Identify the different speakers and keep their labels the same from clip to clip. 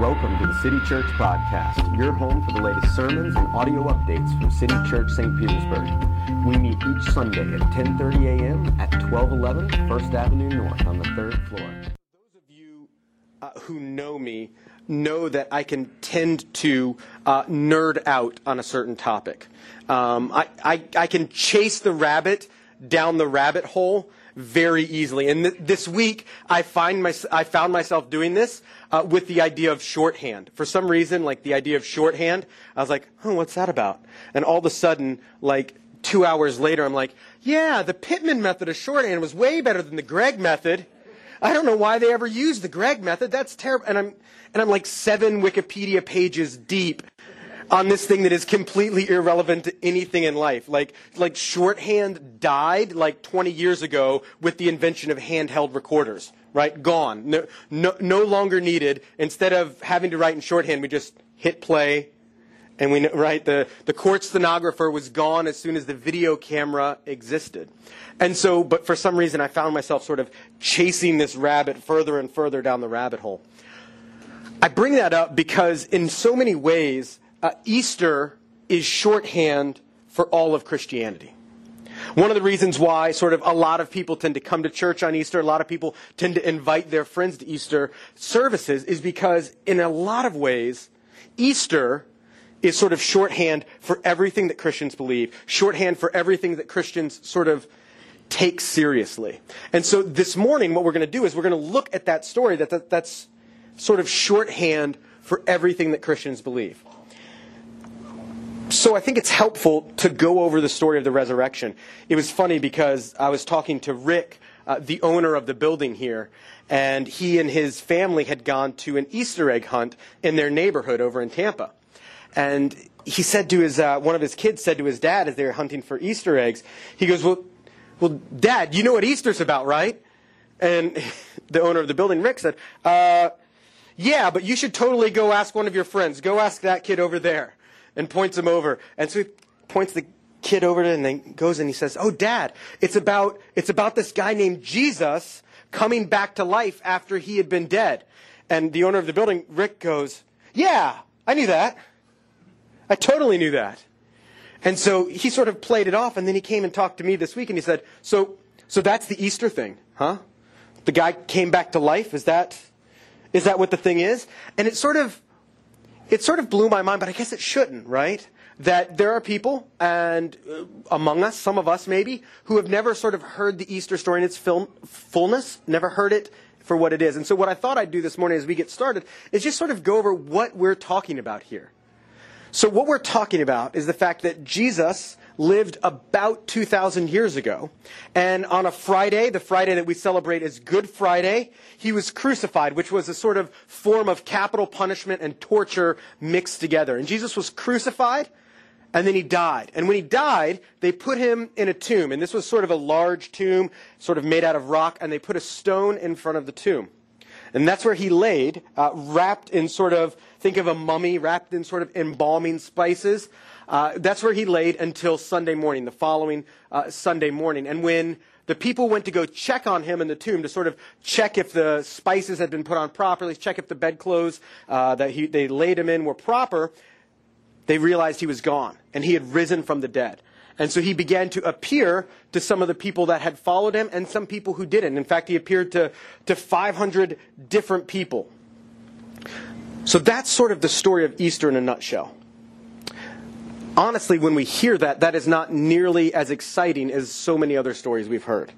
Speaker 1: Welcome to the City Church Podcast, your home for the latest sermons and audio updates from City Church St. Petersburg. We meet each Sunday at 10:30 a.m. at 1211 First Avenue North on the third floor.
Speaker 2: Those of you uh, who know me know that I can tend to uh, nerd out on a certain topic. Um, I, I, I can chase the rabbit down the rabbit hole very easily. And th- this week, I find my, I found myself doing this uh, with the idea of shorthand. For some reason, like the idea of shorthand, I was like, oh, what's that about? And all of a sudden, like two hours later, I'm like, yeah, the Pitman method of shorthand was way better than the Gregg method. I don't know why they ever used the Gregg method. That's terrible. And I'm, and I'm like seven Wikipedia pages deep on this thing that is completely irrelevant to anything in life. Like, like shorthand died like 20 years ago with the invention of handheld recorders, right? Gone. No, no, no longer needed. Instead of having to write in shorthand, we just hit play. And we, right, the, the court stenographer was gone as soon as the video camera existed. And so, but for some reason, I found myself sort of chasing this rabbit further and further down the rabbit hole. I bring that up because in so many ways, uh, Easter is shorthand for all of Christianity. One of the reasons why sort of a lot of people tend to come to church on Easter, a lot of people tend to invite their friends to Easter services is because in a lot of ways, Easter is sort of shorthand for everything that Christians believe, shorthand for everything that Christians sort of take seriously. And so this morning, what we're going to do is we're going to look at that story that, that that's sort of shorthand for everything that Christians believe. So I think it's helpful to go over the story of the resurrection. It was funny because I was talking to Rick, uh, the owner of the building here, and he and his family had gone to an Easter egg hunt in their neighborhood over in Tampa. And he said to his, uh, one of his kids said to his dad as they were hunting for Easter eggs, he goes, well, well, dad, you know what Easter's about, right? And the owner of the building, Rick, said, uh, yeah, but you should totally go ask one of your friends. Go ask that kid over there and points him over. And so he points the kid over to and then goes and he says, "Oh, Dad, it's about it's about this guy named Jesus coming back to life after he had been dead." And the owner of the building, Rick, goes, "Yeah, I knew that. I totally knew that." And so he sort of played it off, and then he came and talked to me this week, and he said, "So, so that's the Easter thing, huh? The guy came back to life. Is that is that what the thing is?" And it sort of it sort of blew my mind, but I guess it shouldn't, right? That there are people, and uh, among us, some of us maybe, who have never sort of heard the Easter story in its film, fullness, never heard it for what it is. And so, what I thought I'd do this morning as we get started is just sort of go over what we're talking about here. So, what we're talking about is the fact that Jesus lived about 2,000 years ago. And on a Friday, the Friday that we celebrate as Good Friday, he was crucified, which was a sort of form of capital punishment and torture mixed together. And Jesus was crucified, and then he died. And when he died, they put him in a tomb. And this was sort of a large tomb, sort of made out of rock, and they put a stone in front of the tomb. And that's where he laid, uh, wrapped in sort of, think of a mummy, wrapped in sort of embalming spices. Uh, that's where he laid until Sunday morning, the following uh, Sunday morning. And when the people went to go check on him in the tomb to sort of check if the spices had been put on properly, check if the bedclothes uh, that he, they laid him in were proper, they realized he was gone and he had risen from the dead. And so he began to appear to some of the people that had followed him and some people who didn't. In fact, he appeared to, to 500 different people. So that's sort of the story of Easter in a nutshell honestly, when we hear that, that is not nearly as exciting as so many other stories we've heard.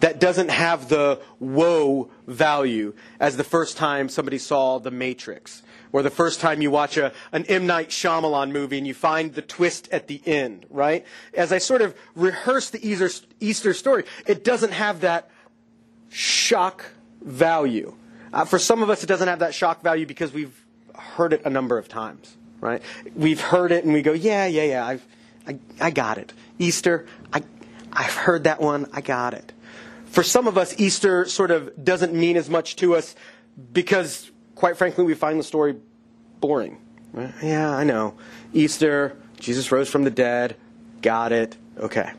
Speaker 2: That doesn't have the whoa value as the first time somebody saw The Matrix, or the first time you watch a, an M. Night Shyamalan movie and you find the twist at the end, right? As I sort of rehearse the Easter, Easter story, it doesn't have that shock value. Uh, for some of us, it doesn't have that shock value because we've heard it a number of times right? We've heard it and we go, yeah, yeah, yeah, I've, I, I got it. Easter, I, I've heard that one, I got it. For some of us, Easter sort of doesn't mean as much to us because, quite frankly, we find the story boring. Right? Yeah, I know. Easter, Jesus rose from the dead, got it, okay.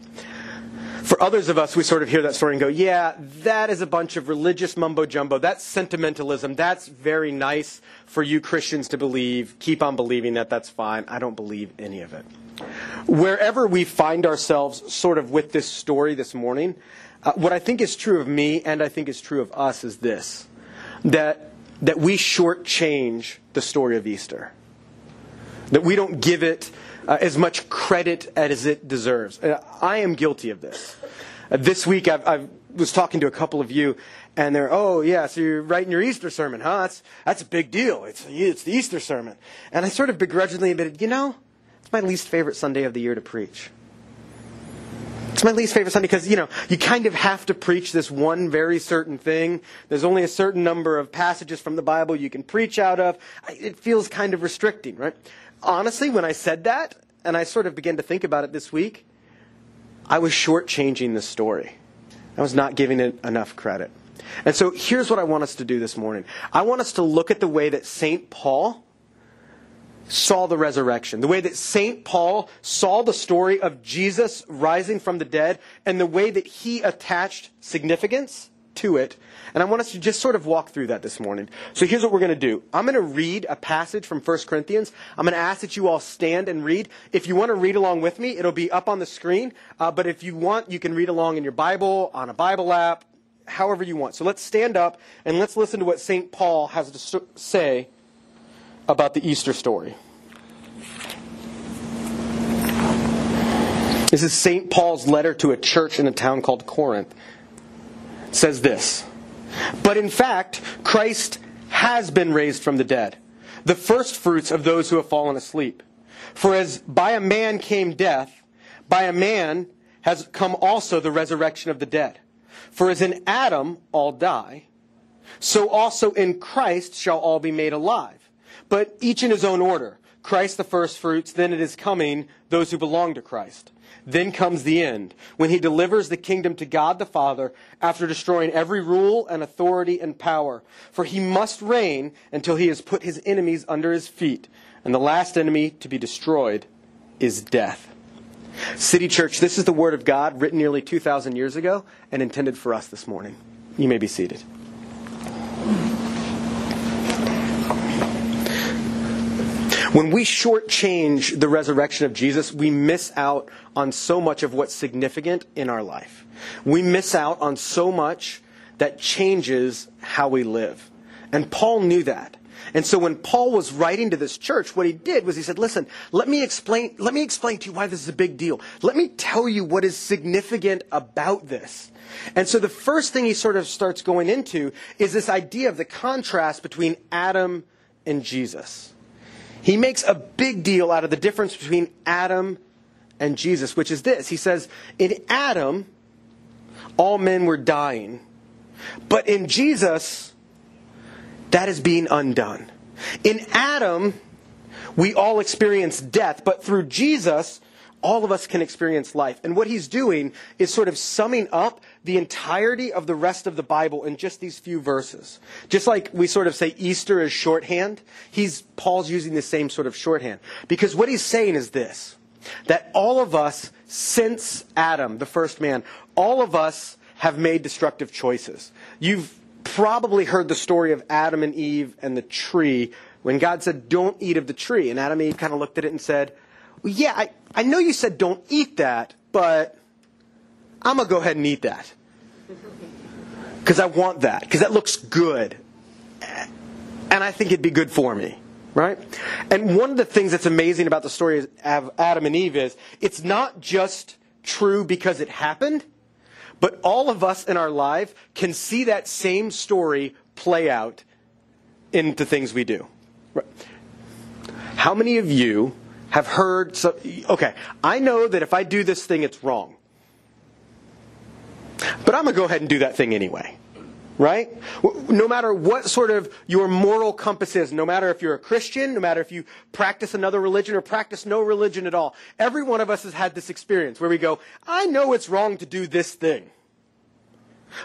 Speaker 2: For others of us, we sort of hear that story and go, yeah, that is a bunch of religious mumbo jumbo. That's sentimentalism. That's very nice for you Christians to believe. Keep on believing that. That's fine. I don't believe any of it. Wherever we find ourselves sort of with this story this morning, uh, what I think is true of me and I think is true of us is this that, that we shortchange the story of Easter. That we don't give it uh, as much credit as it deserves. Uh, I am guilty of this. Uh, this week, I was talking to a couple of you, and they're, oh, yeah, so you're writing your Easter sermon, huh? That's, that's a big deal. It's, it's the Easter sermon. And I sort of begrudgingly admitted, you know, it's my least favorite Sunday of the year to preach. It's my least favorite Sunday because, you know, you kind of have to preach this one very certain thing. There's only a certain number of passages from the Bible you can preach out of. It feels kind of restricting, right? Honestly, when I said that, and I sort of began to think about it this week, I was shortchanging the story. I was not giving it enough credit. And so here's what I want us to do this morning. I want us to look at the way that St. Paul saw the resurrection, the way that St. Paul saw the story of Jesus rising from the dead, and the way that he attached significance to it. And I want us to just sort of walk through that this morning. So here's what we're going to do. I'm going to read a passage from 1 Corinthians. I'm going to ask that you all stand and read. If you want to read along with me, it'll be up on the screen. Uh, but if you want, you can read along in your Bible, on a Bible app, however you want. So let's stand up and let's listen to what St. Paul has to say about the Easter story. This is St. Paul's letter to a church in a town called Corinth says this But in fact, Christ has been raised from the dead, the first fruits of those who have fallen asleep. For as by a man came death, by a man has come also the resurrection of the dead. For as in Adam all die, so also in Christ shall all be made alive. But each in his own order. Christ the first fruits, then it is coming those who belong to Christ. Then comes the end, when he delivers the kingdom to God the Father after destroying every rule and authority and power. For he must reign until he has put his enemies under his feet. And the last enemy to be destroyed is death. City Church, this is the Word of God written nearly 2,000 years ago and intended for us this morning. You may be seated. When we shortchange the resurrection of Jesus, we miss out on so much of what's significant in our life. We miss out on so much that changes how we live. And Paul knew that. And so when Paul was writing to this church, what he did was he said, listen, let me explain, let me explain to you why this is a big deal. Let me tell you what is significant about this. And so the first thing he sort of starts going into is this idea of the contrast between Adam and Jesus. He makes a big deal out of the difference between Adam and Jesus, which is this. He says, In Adam, all men were dying. But in Jesus, that is being undone. In Adam, we all experience death, but through Jesus, all of us can experience life. And what he's doing is sort of summing up the entirety of the rest of the Bible in just these few verses. Just like we sort of say Easter is shorthand, he's, Paul's using the same sort of shorthand. Because what he's saying is this, that all of us, since Adam, the first man, all of us have made destructive choices. You've probably heard the story of Adam and Eve and the tree when God said, don't eat of the tree. And Adam and Eve kind of looked at it and said, yeah, I, I know you said don't eat that, but I'm going to go ahead and eat that. Because I want that, because that looks good. And I think it'd be good for me, right? And one of the things that's amazing about the story of Adam and Eve is it's not just true because it happened, but all of us in our life can see that same story play out into things we do. Right? How many of you have heard, so, okay, I know that if I do this thing, it's wrong. But I'm going to go ahead and do that thing anyway. Right? No matter what sort of your moral compass is, no matter if you're a Christian, no matter if you practice another religion or practice no religion at all, every one of us has had this experience where we go, I know it's wrong to do this thing.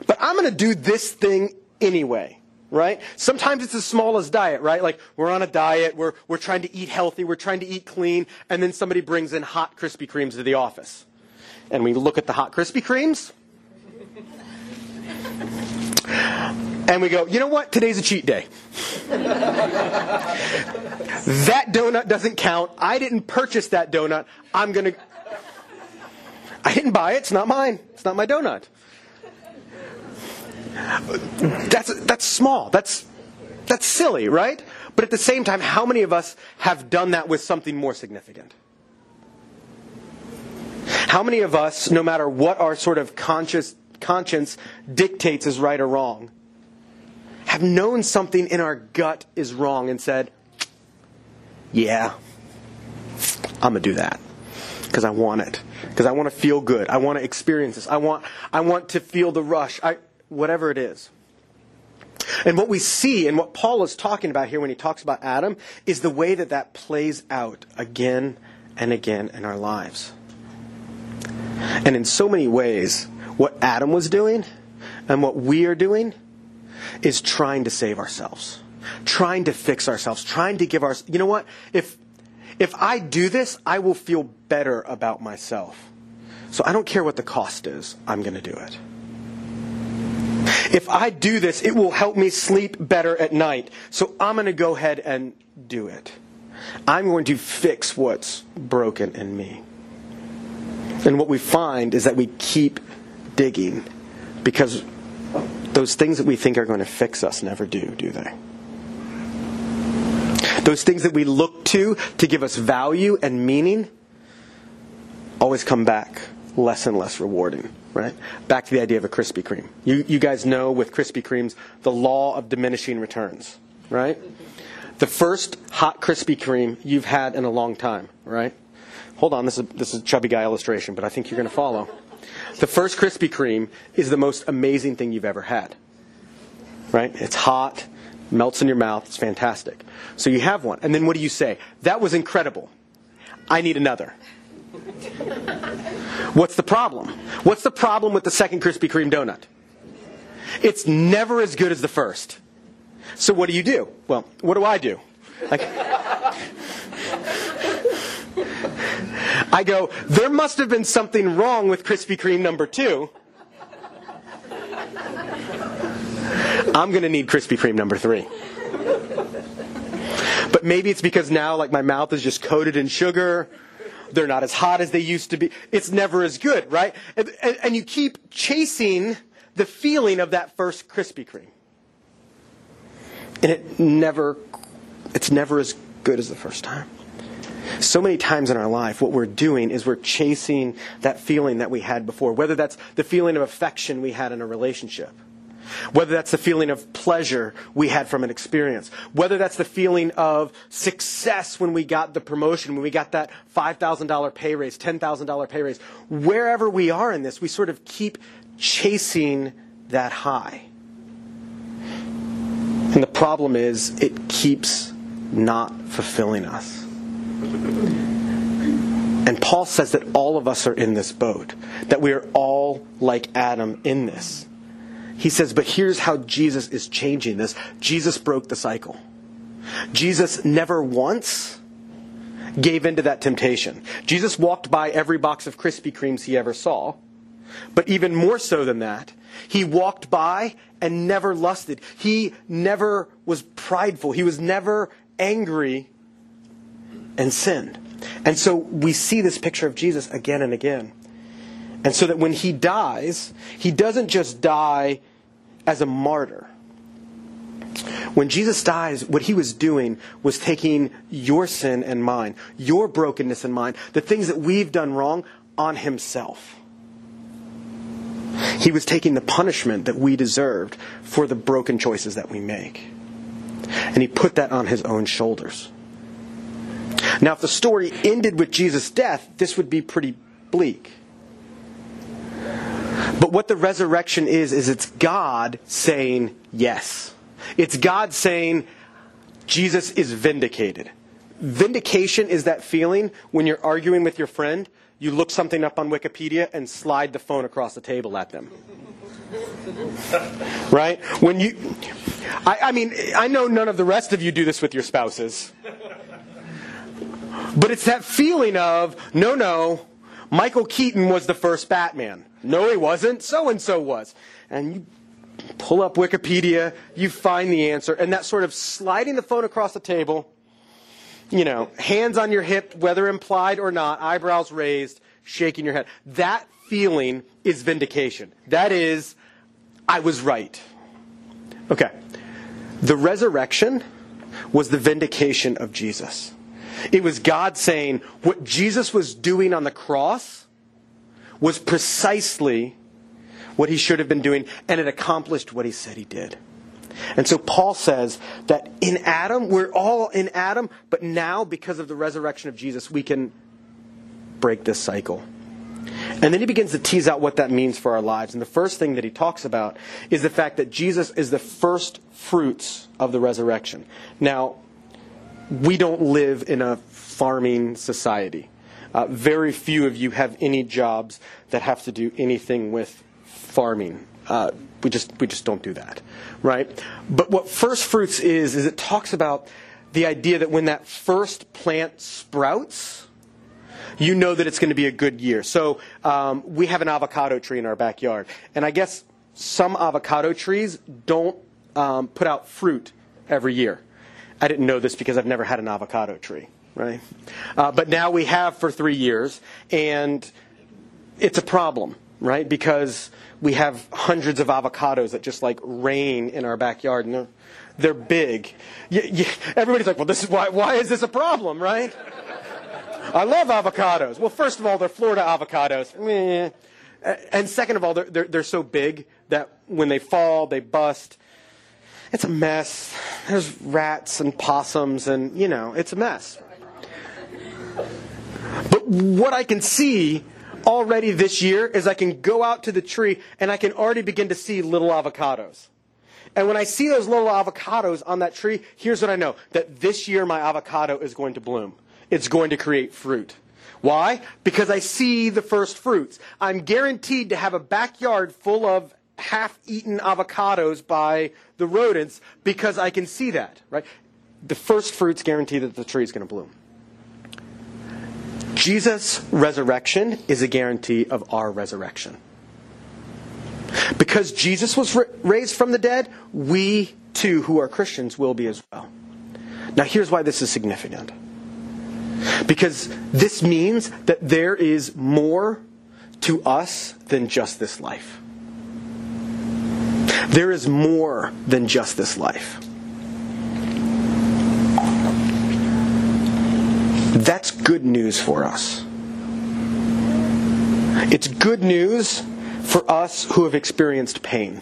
Speaker 2: But I'm going to do this thing anyway right? Sometimes it's as small as diet, right? Like we're on a diet, we're, we're trying to eat healthy, we're trying to eat clean, and then somebody brings in hot Krispy Kremes to the office. and we look at the hot Krispy Kremes. And we go, you know what? Today's a cheat day. that donut doesn't count. I didn't purchase that donut. I'm going to. I didn't buy it. It's not mine. It's not my donut. That's, that's small. That's, that's silly, right? But at the same time, how many of us have done that with something more significant? How many of us, no matter what our sort of conscious, conscience dictates is right or wrong, have known something in our gut is wrong and said, yeah, I'm going to do that because I want it. Because I want to feel good. I want to experience this. I want, I want to feel the rush. I, whatever it is. And what we see and what Paul is talking about here when he talks about Adam is the way that that plays out again and again in our lives. And in so many ways, what Adam was doing and what we are doing is trying to save ourselves, trying to fix ourselves, trying to give our. You know what? If if I do this, I will feel better about myself. So I don't care what the cost is. I'm going to do it. If I do this, it will help me sleep better at night. So I'm going to go ahead and do it. I'm going to fix what's broken in me. And what we find is that we keep digging because those things that we think are going to fix us never do, do they? Those things that we look to to give us value and meaning always come back less and less rewarding, right? Back to the idea of a Krispy Kreme. You, you guys know with Krispy Kremes, the law of diminishing returns, right? The first hot Krispy Kreme you've had in a long time, right? Hold on, this is, this is a chubby guy illustration, but I think you're going to follow. The first Krispy Kreme is the most amazing thing you've ever had, right? It's hot, melts in your mouth, it's fantastic. So you have one, and then what do you say? That was incredible. I need another. What's the problem? What's the problem with the second Krispy Kreme donut? It's never as good as the first. So what do you do? Well, what do I do? Like, I go, there must have been something wrong with Krispy Kreme number two. I'm going to need Krispy Kreme number three. But maybe it's because now, like, my mouth is just coated in sugar. They're not as hot as they used to be. It's never as good, right? And, and, and you keep chasing the feeling of that first Krispy Kreme. And it never, it's never as good as the first time. So many times in our life, what we're doing is we're chasing that feeling that we had before, whether that's the feeling of affection we had in a relationship whether that's the feeling of pleasure we had from an experience, whether that's the feeling of success when we got the promotion, when we got that $5,000 pay raise, $10,000 pay raise, wherever we are in this, we sort of keep chasing that high. And the problem is, it keeps not fulfilling us. And Paul says that all of us are in this boat, that we are all like Adam in this. He says, but here's how Jesus is changing this. Jesus broke the cycle. Jesus never once gave into that temptation. Jesus walked by every box of Krispy Kremes he ever saw. But even more so than that, he walked by and never lusted. He never was prideful. He was never angry and sinned. And so we see this picture of Jesus again and again. And so that when he dies, he doesn't just die as a martyr. When Jesus dies, what he was doing was taking your sin and mine, your brokenness and mine, the things that we've done wrong, on himself. He was taking the punishment that we deserved for the broken choices that we make. And he put that on his own shoulders. Now, if the story ended with Jesus' death, this would be pretty bleak. But what the resurrection is, is it's God saying yes. It's God saying Jesus is vindicated. Vindication is that feeling when you're arguing with your friend, you look something up on Wikipedia and slide the phone across the table at them. right? When you, I, I mean, I know none of the rest of you do this with your spouses. But it's that feeling of, no, no, Michael Keaton was the first Batman. No, he wasn't. So and so was. And you pull up Wikipedia, you find the answer, and that sort of sliding the phone across the table, you know, hands on your hip, whether implied or not, eyebrows raised, shaking your head. That feeling is vindication. That is, I was right. Okay. The resurrection was the vindication of Jesus. It was God saying what Jesus was doing on the cross was precisely what he should have been doing, and it accomplished what he said he did. And so Paul says that in Adam, we're all in Adam, but now, because of the resurrection of Jesus, we can break this cycle. And then he begins to tease out what that means for our lives. And the first thing that he talks about is the fact that Jesus is the first fruits of the resurrection. Now, we don't live in a farming society. Uh, very few of you have any jobs that have to do anything with farming. Uh, we just we just don't do that, right? But what first fruits is is it talks about the idea that when that first plant sprouts, you know that it's going to be a good year. So um, we have an avocado tree in our backyard, and I guess some avocado trees don't um, put out fruit every year. I didn't know this because I've never had an avocado tree, right? Uh, but now we have for three years, and it's a problem, right? Because we have hundreds of avocados that just like rain in our backyard, and they're, they're big. You, you, everybody's like, well, this is why, why is this a problem, right? I love avocados. Well, first of all, they're Florida avocados. And second of all, they're, they're, they're so big that when they fall, they bust. It's a mess. There's rats and possums, and, you know, it's a mess. What I can see already this year is I can go out to the tree and I can already begin to see little avocados. And when I see those little avocados on that tree, here's what I know that this year my avocado is going to bloom. It's going to create fruit. Why? Because I see the first fruits. I'm guaranteed to have a backyard full of half eaten avocados by the rodents because I can see that, right? The first fruits guarantee that the tree is going to bloom. Jesus' resurrection is a guarantee of our resurrection. Because Jesus was raised from the dead, we too, who are Christians, will be as well. Now, here's why this is significant. Because this means that there is more to us than just this life. There is more than just this life. That's good news for us. It's good news for us who have experienced pain.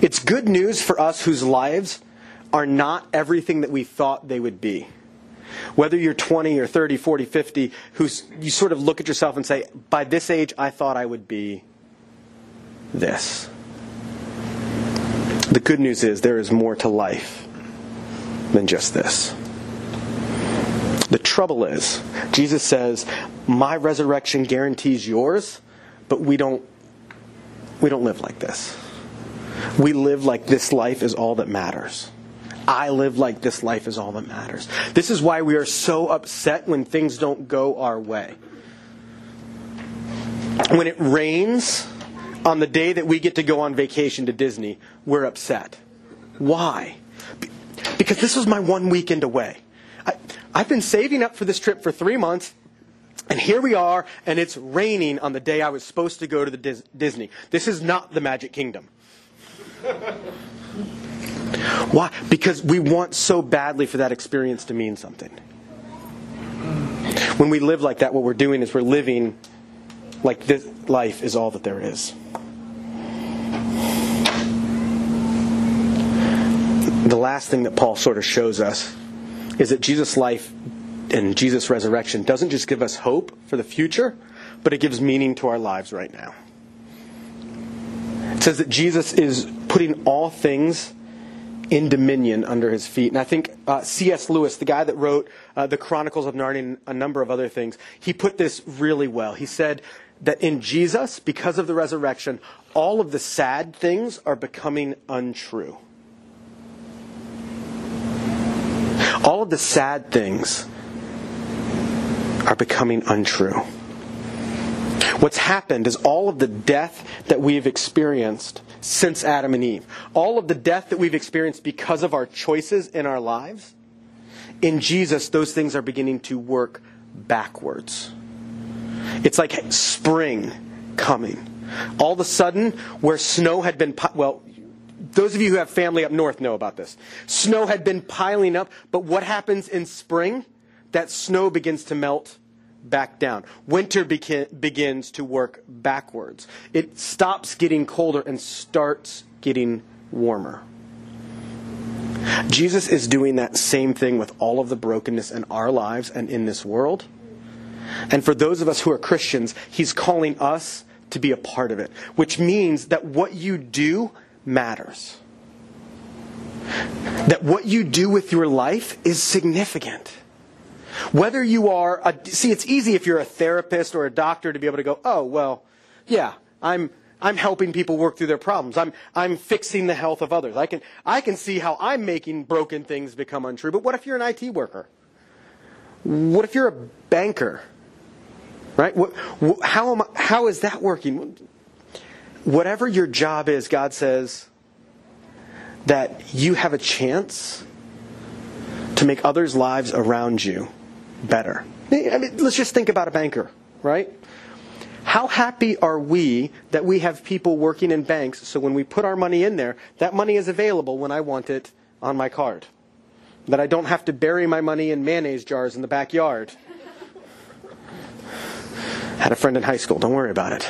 Speaker 2: It's good news for us whose lives are not everything that we thought they would be. Whether you're 20 or 30, 40, 50, who's, you sort of look at yourself and say, by this age, I thought I would be this. The good news is there is more to life than just this. Trouble is, Jesus says, My resurrection guarantees yours, but we don't, we don't live like this. We live like this life is all that matters. I live like this life is all that matters. This is why we are so upset when things don't go our way. When it rains on the day that we get to go on vacation to Disney, we're upset. Why? Because this was my one weekend away. I, I've been saving up for this trip for three months. And here we are, and it's raining on the day I was supposed to go to the Dis- Disney. This is not the Magic Kingdom. Why? Because we want so badly for that experience to mean something. When we live like that, what we're doing is we're living like this life is all that there is. The last thing that Paul sort of shows us is that Jesus' life and Jesus' resurrection doesn't just give us hope for the future, but it gives meaning to our lives right now. It says that Jesus is putting all things in dominion under his feet. And I think uh, C.S. Lewis, the guy that wrote uh, the Chronicles of Narnia and a number of other things, he put this really well. He said that in Jesus, because of the resurrection, all of the sad things are becoming untrue. All of the sad things are becoming untrue. What's happened is all of the death that we've experienced since Adam and Eve, all of the death that we've experienced because of our choices in our lives, in Jesus, those things are beginning to work backwards. It's like spring coming. All of a sudden, where snow had been, well, those of you who have family up north know about this. Snow had been piling up, but what happens in spring? That snow begins to melt back down. Winter begins to work backwards. It stops getting colder and starts getting warmer. Jesus is doing that same thing with all of the brokenness in our lives and in this world. And for those of us who are Christians, he's calling us to be a part of it, which means that what you do matters. That what you do with your life is significant. Whether you are, a, see, it's easy if you're a therapist or a doctor to be able to go, oh, well, yeah, I'm, I'm helping people work through their problems. I'm, I'm fixing the health of others. I can, I can see how I'm making broken things become untrue. But what if you're an IT worker? What if you're a banker? Right? What, how, am I, how is that working? Whatever your job is, God says that you have a chance to make others' lives around you better. I mean, let's just think about a banker, right? How happy are we that we have people working in banks so when we put our money in there, that money is available when I want it on my card? That I don't have to bury my money in mayonnaise jars in the backyard. Had a friend in high school, don't worry about it.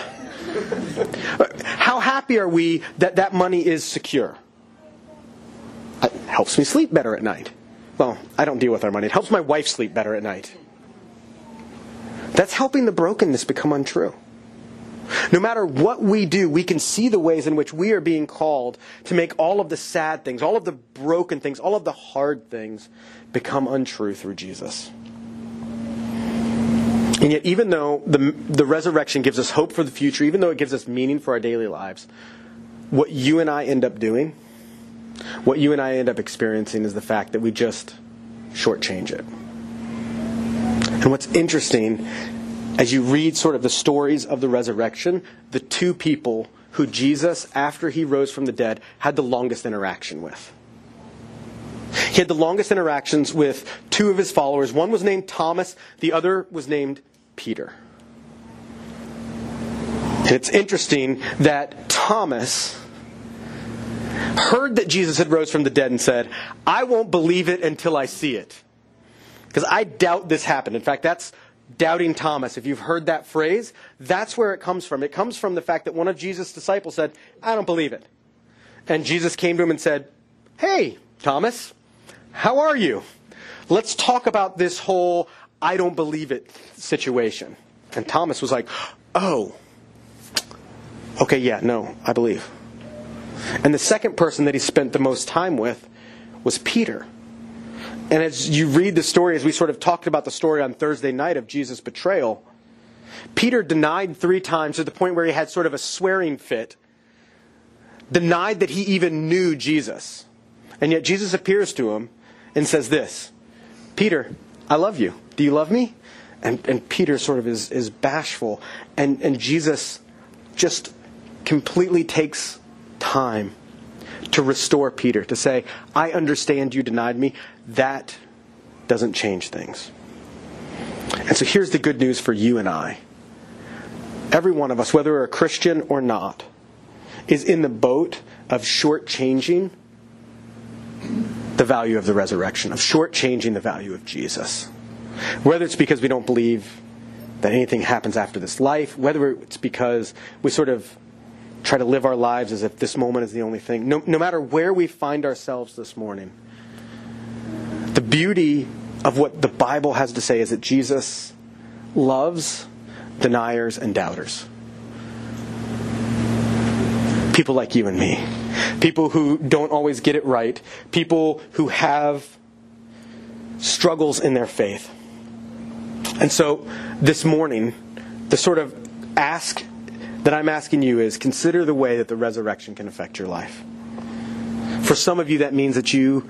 Speaker 2: How happy are we that that money is secure? It helps me sleep better at night. Well, I don't deal with our money. It helps my wife sleep better at night. That's helping the brokenness become untrue. No matter what we do, we can see the ways in which we are being called to make all of the sad things, all of the broken things, all of the hard things become untrue through Jesus. And yet, even though the, the resurrection gives us hope for the future, even though it gives us meaning for our daily lives, what you and I end up doing what you and I end up experiencing is the fact that we just shortchange it. And what's interesting, as you read sort of the stories of the resurrection, the two people who Jesus, after he rose from the dead, had the longest interaction with. He had the longest interactions with two of his followers. One was named Thomas, the other was named Peter. And it's interesting that Thomas heard that Jesus had rose from the dead and said, I won't believe it until I see it. Because I doubt this happened. In fact, that's doubting Thomas. If you've heard that phrase, that's where it comes from. It comes from the fact that one of Jesus' disciples said, I don't believe it. And Jesus came to him and said, Hey, Thomas, how are you? Let's talk about this whole I don't believe it situation. And Thomas was like, Oh, okay, yeah, no, I believe. And the second person that he spent the most time with was Peter. And as you read the story, as we sort of talked about the story on Thursday night of Jesus' betrayal, Peter denied three times to the point where he had sort of a swearing fit, denied that he even knew Jesus. And yet Jesus appears to him and says this Peter, I love you. Do you love me? And, and Peter sort of is, is bashful. And, and Jesus just completely takes time to restore Peter, to say, I understand you denied me. That doesn't change things. And so here's the good news for you and I. Every one of us, whether we're a Christian or not, is in the boat of shortchanging the value of the resurrection, of shortchanging the value of Jesus. Whether it's because we don't believe that anything happens after this life, whether it's because we sort of try to live our lives as if this moment is the only thing. No, no matter where we find ourselves this morning, the beauty of what the Bible has to say is that Jesus loves deniers and doubters. People like you and me. People who don't always get it right. People who have struggles in their faith. And so this morning, the sort of ask that I'm asking you is consider the way that the resurrection can affect your life. For some of you, that means that you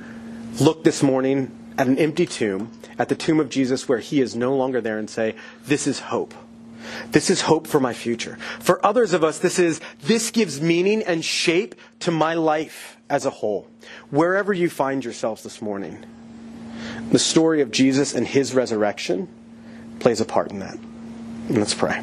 Speaker 2: look this morning at an empty tomb, at the tomb of Jesus where he is no longer there, and say, This is hope. This is hope for my future. For others of us, this is, this gives meaning and shape to my life as a whole. Wherever you find yourselves this morning, the story of Jesus and his resurrection plays a part in that. Let's pray.